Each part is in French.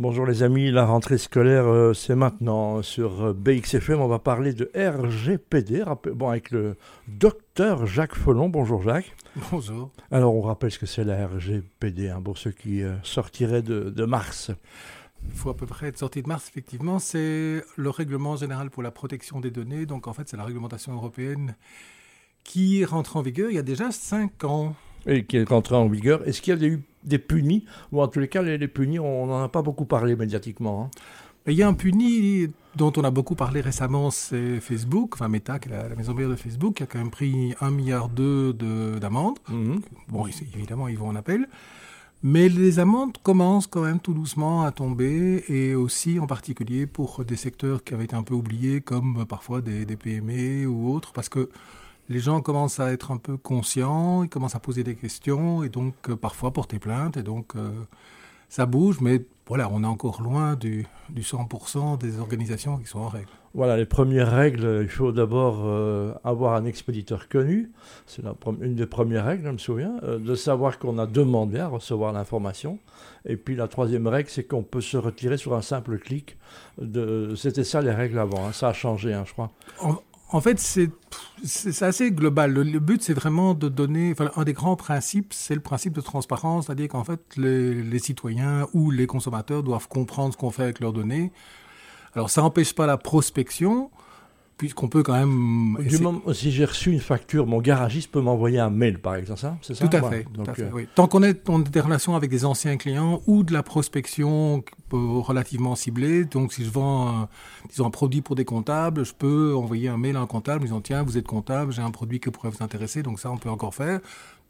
Bonjour les amis, la rentrée scolaire euh, c'est maintenant sur euh, BXFM. On va parler de RGPD bon, avec le docteur Jacques Follon. Bonjour Jacques. Bonjour. Alors on rappelle ce que c'est la RGPD hein, pour ceux qui euh, sortiraient de, Mars. Il faut à peu près être sorti de Mars, effectivement. C'est le règlement général pour la protection des données. Donc en fait c'est la réglementation européenne qui rentre en vigueur il y a déjà 5 ans. Et qui est rentrée en vigueur. Est-ce qu'il y a eu des punis, ou en tous les cas, les, punis, on n'en a pas beaucoup parlé médiatiquement. Hein. Il y a un puni dont on a beaucoup parlé récemment, c'est Facebook, enfin Meta, qui est la, maison mère de Facebook, qui a quand même pris 1,2 milliard d'amendes. Mhm. Bon, évidemment, ils vont en appel. Mais les amendes commencent quand même tout doucement à tomber, et aussi en particulier pour des secteurs qui avaient été un peu oubliés, comme parfois des, des PME ou autres, parce que les gens commencent à être un peu conscients, ils commencent à poser des questions et donc euh, parfois porter plainte. Et donc euh, ça bouge, mais voilà, on est encore loin du, 100% des organisations qui sont en règle. Voilà, les premières règles, il faut d'abord euh, avoir un expéditeur connu. C'est une des premières règles, je me souviens, de savoir qu'on a demandé à recevoir l'information. Et puis la troisième règle, c'est qu'on peut se retirer sur un simple clic. C'était ça les règles avant, hein. ça a changé, hein, je crois. En fait, c'est assez global. Le, but, c'est vraiment de donner. Enfin, un des grands principes, c'est le principe de transparence, c'est-à-dire qu'en fait, les, citoyens ou les consommateurs doivent comprendre ce qu'on fait avec leurs données. Alors, ça n'empêche pas la prospection, puisqu'on peut quand même. Du moment, si j'ai reçu une facture, mon garagiste peut m'envoyer un mail, par exemple, ça C'est ça? Tout à fait. Euh, Tant qu'on est dans des relations avec des anciens clients ou de la prospection relativement ciblée, donc si je vends un, disons, un produit pour des comptables, je peux envoyer un mail à un comptable disant tiens, vous êtes comptable, j'ai un produit qui pourrait vous intéresser, donc ça, on peut encore faire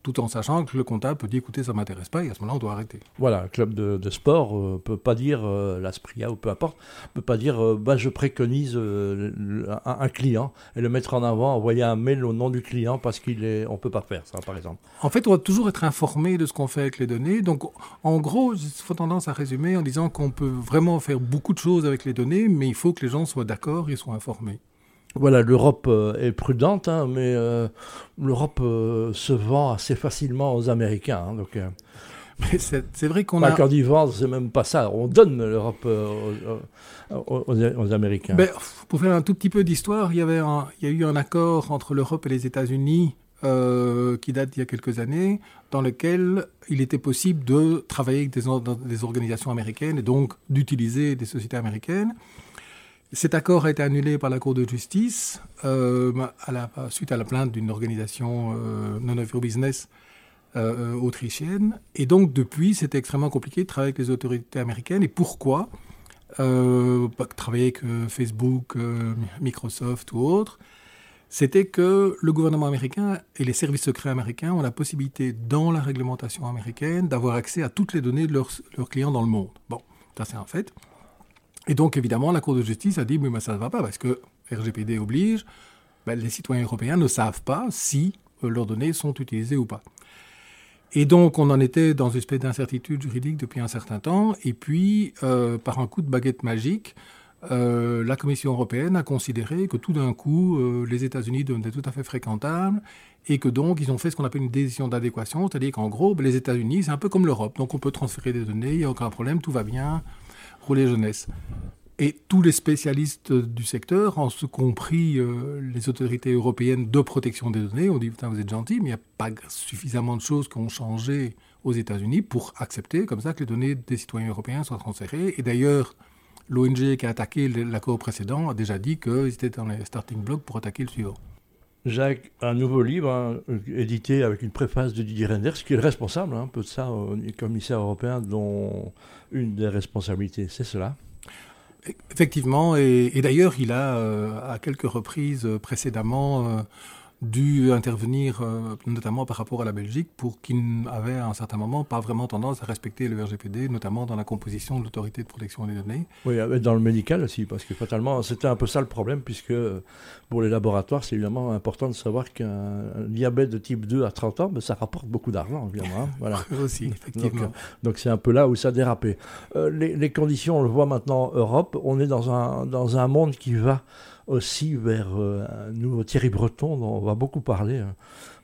tout en sachant que le comptable peut dire écoutez, ça m'intéresse pas, et à ce moment-là, on doit arrêter. Voilà, un club de, sport ne euh, peut pas dire, euh, l'Aspria ou peu importe, peut pas dire euh, bah, je préconise un, client et le mettre en avant, envoyer un mail au nom du client parce qu'il est, on peut pas faire ça, par exemple. En fait, on doit toujours être informé de ce qu'on fait avec les données. Donc, en gros, il faut tendance à résumer en disant qu'on peut vraiment faire beaucoup de choses avec les données, mais il faut que les gens soient d'accord et soient informés. Voilà, l'Europe euh, est prudente, hein, mais euh, l'Europe euh, se vend assez facilement aux Américains. Hein, donc, c'est vrai qu'on a. Quand ils vendent, c'est même pas ça. On donne l'Europe aux, Américains. Ben, pour faire un tout petit peu d'histoire, il y avait il y a eu un accord entre l'Europe et les États-Unis qui date d'il y a quelques années, dans lequel il était possible de travailler avec des, des organisations américaines et donc d'utiliser des sociétés américaines. Cet accord a été annulé par la Cour de justice euh, à la, suite à la plainte d'une organisation euh, non of business euh, autrichienne. Et donc, depuis, c'était extrêmement compliqué de travailler avec les autorités américaines. Et pourquoi Travailler avec Facebook, Microsoft ou autres. C'était que le gouvernement américain et les services secrets américains ont la possibilité, dans la réglementation américaine, d'avoir accès à toutes les données de leurs, leurs clients dans le monde. Bon, ça c'est un fait. Et donc, évidemment, la Cour de justice a dit, mais ça ne va pas, parce que RGPD oblige, ben, les citoyens européens ne savent pas si euh, leurs données sont utilisées ou pas. Et donc, on en était dans une espèce d'incertitude juridique depuis un certain temps. Et puis, euh, par un coup de baguette magique, euh, la Commission européenne a considéré que tout d'un coup, les États-Unis devenaient tout à fait fréquentables et que donc ils ont fait ce qu'on appelle une décision d'adéquation, c'est-à-dire qu'en gros, ben, les États-Unis, c'est un peu comme l'Europe. Donc, on peut transférer des données, il n'y a aucun problème, tout va bien les jeunesse. Et tous les spécialistes du secteur, en ce compris euh, les autorités européennes de protection des données, ont dit vous êtes gentil, mais il n'y a pas suffisamment de choses qui ont changé aux États-Unis pour accepter comme ça que les données des citoyens européens soient transférées. Et d'ailleurs, l'ONG qui a attaqué l'accord précédent a déjà dit qu'ils étaient dans les starting blocks pour attaquer le suivant. Jacques, un nouveau livre hein, édité avec une préface de Didier Renders, qui est le responsable hein, un peu de ça, commissaire européen, dont une des responsabilités, c'est cela. Effectivement, et, d'ailleurs, il a euh, à quelques reprises précédemment euh, dû intervenir euh, notamment par rapport à la Belgique pour qu'il avait à un certain moment pas vraiment tendance à respecter le RGPD, notamment dans la composition de l'autorité de protection des données. Oui, dans le médical aussi, parce que fatalement, c'était un peu ça le problème, puisque pour les laboratoires, c'est évidemment important de savoir qu'un diabète de type 2 à 30 ans, ben, ça rapporte beaucoup d'argent, évidemment. Hein, voilà. aussi, effectivement. Donc c'est un peu là où ça a dérapé. Euh, les, les, conditions, on le voit maintenant, Europe, on est dans un, dans un monde qui va aussi vers un nouveau Thierry Breton, dont on va beaucoup parler hein,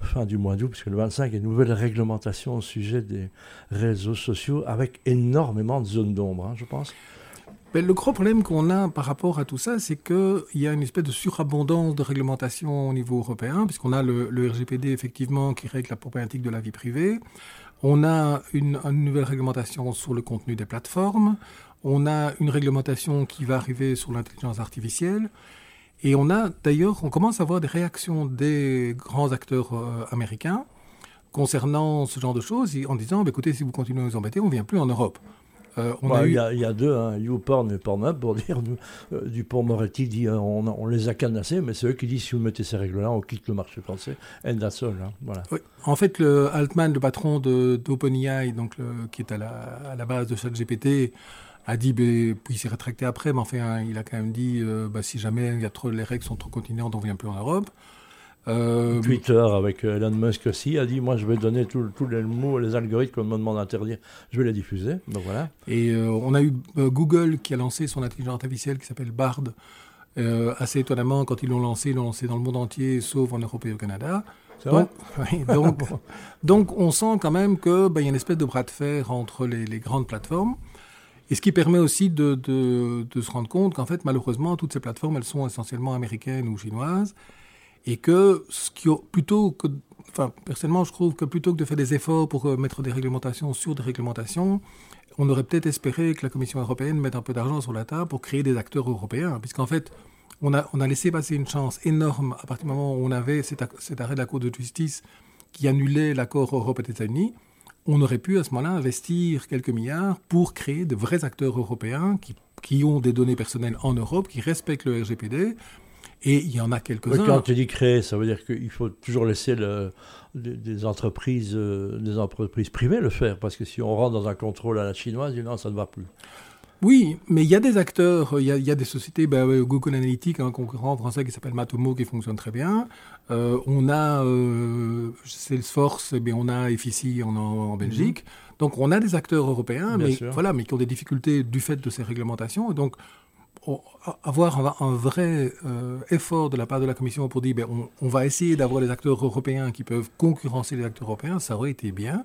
fin du mois d'août, puisque le 25 il y a une nouvelle réglementation au sujet des réseaux sociaux avec énormément de zones d'ombre, hein, je pense. Le gros problème qu'on a par rapport à tout ça, c'est qu'il y a une espèce de surabondance de réglementation au niveau européen, puisqu'on a le, RGPD effectivement qui règle la problématique de la vie privée. On a une, nouvelle réglementation sur le contenu des plateformes. On a une réglementation qui va arriver sur l'intelligence artificielle. Et on a d'ailleurs, on commence à voir des réactions des grands acteurs euh, américains concernant ce genre de choses, en disant bah, écoutez, si vous continuez à nous embêter, on ne vient plus en Europe. Euh, il y, a deux, hein, YouPorn et Pornhub, pour dire. Euh, Dupont Moretti dit euh, on, les a canassés, mais c'est eux qui disent si vous mettez ces règles-là, on quitte le marché français. And that's all, hein, voilà. En fait, le Altman, le patron d'OpenAI, donc qui est à la, à la base de ChatGPT, a dit, ben, puis il s'est rétracté après, mais enfin, il a quand même dit bah, si jamais il y a trop, les règles sont trop continentes, on ne vient plus en Europe. Euh, Twitter avec euh, Elon Musk aussi a dit moi je vais donner tous les mots, les algorithmes qu'on me demande d'interdire, je vais les diffuser. Donc voilà. Et euh, on a eu Google qui a lancé son intelligence artificielle qui s'appelle Bard. assez étonnamment, quand ils l'ont lancé, ils l'ont lancé dans le monde entier, sauf en Europe et au Canada. Donc, donc, donc, on sent quand même qu'il ben, y a une espèce de bras de fer entre les, les grandes plateformes. Et ce qui permet aussi de, se rendre compte qu'en fait, malheureusement, toutes ces plateformes, elles sont essentiellement américaines ou chinoises et que plutôt que, enfin, personnellement, je trouve que plutôt que de faire des efforts pour euh, mettre des réglementations sur des réglementations, on aurait peut-être espéré que la Commission européenne mette un peu d'argent sur la table pour créer des acteurs européens, puisqu'en fait, on a, on a laissé passer une chance énorme à partir du moment où on avait cet, arrêt de la Cour de justice qui annulait l'accord Europe-États-Unis. On aurait pu à ce moment-là investir quelques milliards pour créer de vrais acteurs européens qui, qui ont des données personnelles en Europe, qui respectent le RGPD, et il y en a quelques-uns. quand tu dis créer, ça veut dire qu'il faut toujours laisser le, des, entreprises, euh, des entreprises privées le faire, parce que si on rentre dans un contrôle à la chinoise, non, ça ne va plus. Oui, mais il y a des acteurs, il y a, des sociétés, bah, Google Analytics, un concurrent français qui s'appelle Matomo qui fonctionne très bien. Euh, on a euh, Salesforce, et on a Effici en, en Belgique. Mhm. Donc on a des acteurs européens, mais, voilà, mais qui ont des difficultés du fait de ces réglementations. Et donc avoir un, vrai euh, effort de la part de la Commission pour dire ben, on, va essayer d'avoir des acteurs européens qui peuvent concurrencer les acteurs européens, ça aurait été bien.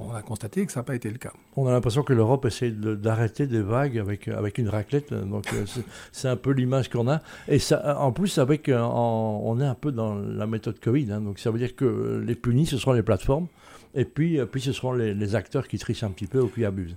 On a constaté que ça n'a pas été le cas. On a l'impression que l'Europe essaie d'arrêter des vagues avec, avec une raclette. Donc euh, c'est un peu l'image qu'on a. Et ça, en plus, avec, on est un peu dans la méthode Covid. Hein. donc ça veut dire que les punis, ce seront les plateformes. Et puis, puis ce seront les, les acteurs qui trichent un petit peu ou qui abusent.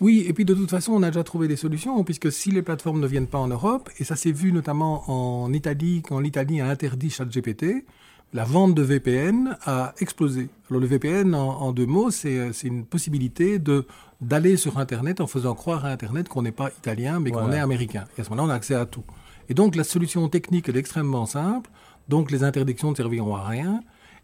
Oui, et puis de toute façon, on a déjà trouvé des solutions, puisque si les plateformes ne viennent pas en Europe, et ça s'est vu notamment en Italie, quand l'Italie a interdit ChatGPT, la vente de VPN a explosé. Alors le VPN, en, deux mots, c'est une possibilité de d'aller sur Internet en faisant croire à Internet qu'on n'est pas italien, mais qu'on est américain. Et à ce moment-là, on a accès à tout. Et donc la solution technique est extrêmement simple. Donc les interdictions ne serviront à rien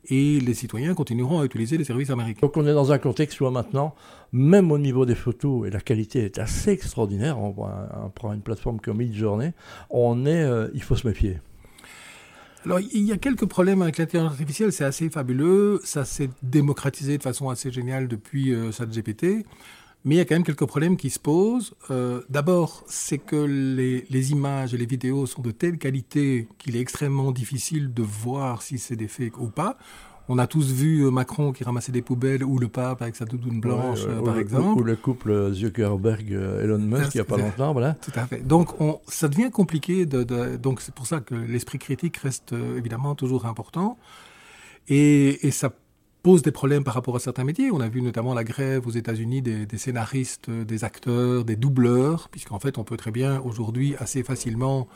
et les citoyens continueront à utiliser les services américains. Donc on est dans un contexte où maintenant, même au niveau des photos, et la qualité est assez extraordinaire, on, prend une plateforme comme Midjourney, on est, euh, il faut se méfier. Alors, il y a quelques problèmes avec l'intelligence artificielle, c'est assez fabuleux, ça s'est démocratisé de façon assez géniale depuis euh, ChatGPT. Mais il y a quand même quelques problèmes qui se posent. Euh, d'abord, c'est que les, images et les vidéos sont de telle qualité qu'il est extrêmement difficile de voir si c'est des fakes ou pas. On a tous vu euh, Macron qui ramassait des poubelles ou le pape avec sa doudoune blanche, euh, par exemple. Ou le couple Zuckerberg-Elon Musk il n'y a pas longtemps, voilà. Tout à fait. Donc on, ça devient compliqué. De, donc c'est pour ça que l'esprit critique reste évidemment toujours important. Et, et ça pose des problèmes par rapport à certains métiers. On a vu notamment la grève aux États-Unis des, scénaristes, euh, des acteurs, des doubleurs, puisqu'en fait, on peut très bien aujourd'hui assez facilement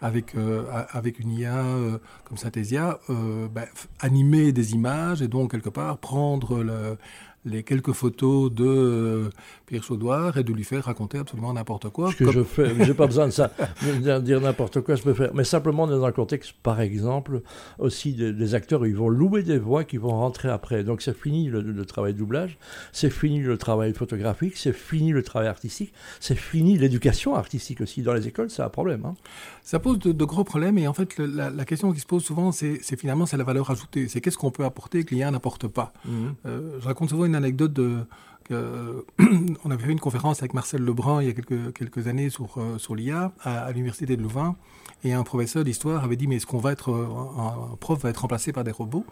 avec, euh, avec une IA euh, comme Synthesia, ben, animer des images et donc quelque part prendre le, les quelques photos de euh, Pierre Chaudoir et de lui faire raconter absolument n'importe quoi. Ce que je fais, j'ai pas besoin de ça, de dire n'importe quoi, je peux faire. Mais simplement dans un contexte, par exemple, aussi des, acteurs, ils vont louer des voix qui vont rentrer après. Donc c'est fini le, travail de doublage, c'est fini le travail photographique, c'est fini le travail artistique, c'est fini l'éducation artistique aussi. Dans les écoles, c'est un problème. Hein. Ça pose de, gros problèmes et en fait, la, question qui se pose souvent, c'est finalement c'est la valeur ajoutée. C'est qu'est-ce qu'on peut apporter que l'IA n'apporte pas? Mmh. Euh, je raconte souvent une anecdote de, on avait fait une conférence avec Marcel Lebrun il y a quelques, années sur, sur l'IA à, l'université de Louvain. Et un professeur d'histoire avait dit Mais est-ce qu'on va être. Un prof va être remplacé par des robots?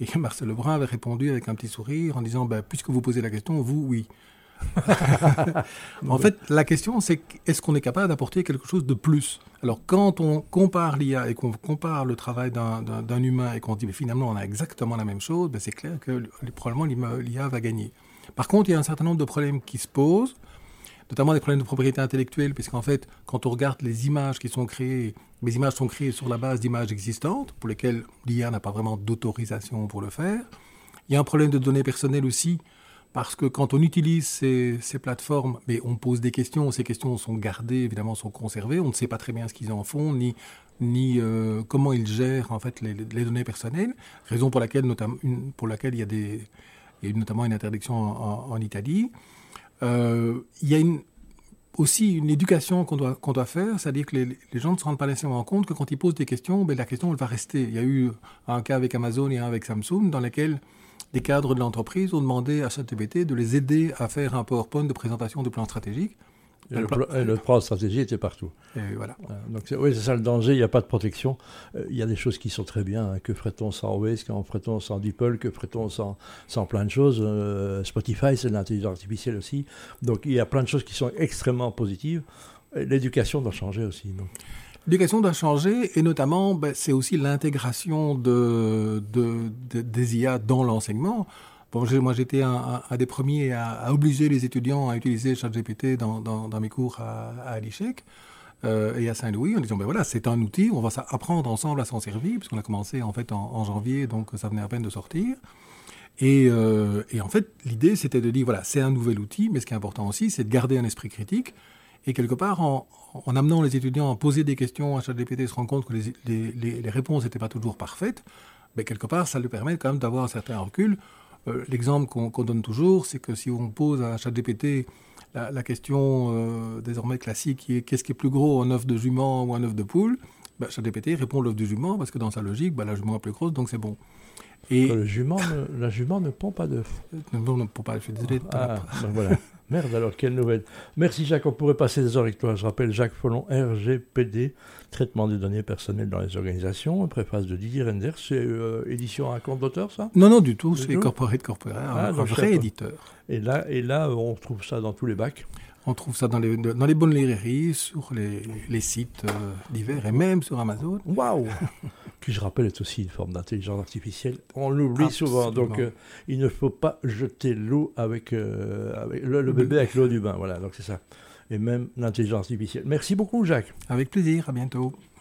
Et Marcel Lebrun avait répondu avec un petit sourire en disant ben, Puisque vous posez la question, vous, oui. en fait, la question, c'est est-ce qu'on est capable d'apporter quelque chose de plus? Alors, quand on compare l'IA et qu'on compare le travail d'un humain et qu'on dit, finalement, on a exactement la même chose, ben c'est clair que probablement l'IA va gagner. Par contre, il y a un certain nombre de problèmes qui se posent, notamment des problèmes de propriété intellectuelle, puisqu'en fait, quand on regarde les images qui sont créées, les images sont créées sur la base d'images existantes, pour lesquelles l'IA n'a pas vraiment d'autorisation pour le faire. Il y a un problème de données personnelles aussi, parce que quand on utilise ces, plateformes, mais on pose des questions, ces questions sont gardées, évidemment, sont conservées, on ne sait pas très bien ce qu'ils en font, ni, ni euh, comment ils gèrent en fait les, données personnelles, raison pour laquelle, notamment, pour laquelle il y a des, il y a notamment une interdiction en, Italie. Euh, il y a une, aussi une éducation qu'on doit, doit faire, c'est-à-dire que les, gens ne se rendent pas nécessairement compte que quand ils posent des questions, ben, la question elle va rester. Il y a eu un cas avec Amazon et un avec Samsung dans lesquels des cadres de l'entreprise ont demandé à ChatGPT de les aider à faire un PowerPoint de présentation de plan stratégique. Et le, plan, de stratégie était partout. Et voilà. Donc oui, c'est ça le danger, il n'y a pas de protection. Euh, il y a des choses qui sont très bien. Hein. Que ferait-on sans Waze, que ferait-on sans DeepL, que ferait-on sans, sans plein de choses euh, Spotify, c'est de l'intelligence artificielle aussi. Donc il y a plein de choses qui sont extrêmement positives. L'éducation doit changer aussi. Donc. L'éducation doit changer et notamment, ben, c'est aussi l'intégration de, des IA dans l'enseignement. Bon, moi, j'étais un, des premiers à, obliger les étudiants à utiliser ChatGPT dans, mes cours à, à euh, et à Saint-Louis en disant, ben voilà, c'est un outil, on va apprendre ensemble à s'en servir, puisqu'on a commencé en fait en, janvier, donc ça venait à peine de sortir. Et, euh, et en fait, l'idée, c'était de dire, voilà, c'est un nouvel outil, mais ce qui est important aussi, c'est de garder un esprit critique. Et quelque part, en, en amenant les étudiants à poser des questions à ChatGPT, se rendre compte que les, les, réponses n'étaient pas toujours parfaites, mais quelque part, ça lui permet quand même d'avoir un certain recul. Euh, l'exemple qu'on donne toujours, c'est que si on pose à ChatGPT la, la question euh, désormais classique qui est qu'est-ce qui est plus gros, un œuf de jument ou un œuf de poule, bah, ChatGPT répond l'œuf du jument parce que dans sa logique, bah, la jument est plus grosse, donc c'est bon. Et le jument la jument ne pond pas d'œuf. Non, ne pond pas, désolé. Ah, ben voilà. Merde alors, quelle nouvelle. Merci Jacques, on pourrait passer des heures avec toi. Je rappelle Jacques Follon, RGPD, traitement des données personnelles dans les organisations, préface de Didier Render. C'est euh, édition à compte d'auteur, ça? Non, non, du tout, c'est Corporate Corporate, ah, un, vrai éditeur. Et là, et là, on trouve ça dans tous les bacs? On trouve ça dans les, dans les bonnes librairies, sur les, les sites euh, divers et même sur Amazon. Waouh Qui, je rappelle, est aussi une forme d'intelligence artificielle. On l'oublie souvent. Donc, euh, il ne faut pas jeter l'eau avec, euh, avec le, bébé avec l'eau du bain. Voilà, donc c'est ça. Et même l'intelligence artificielle. Merci beaucoup, Jacques. Avec plaisir. À bientôt.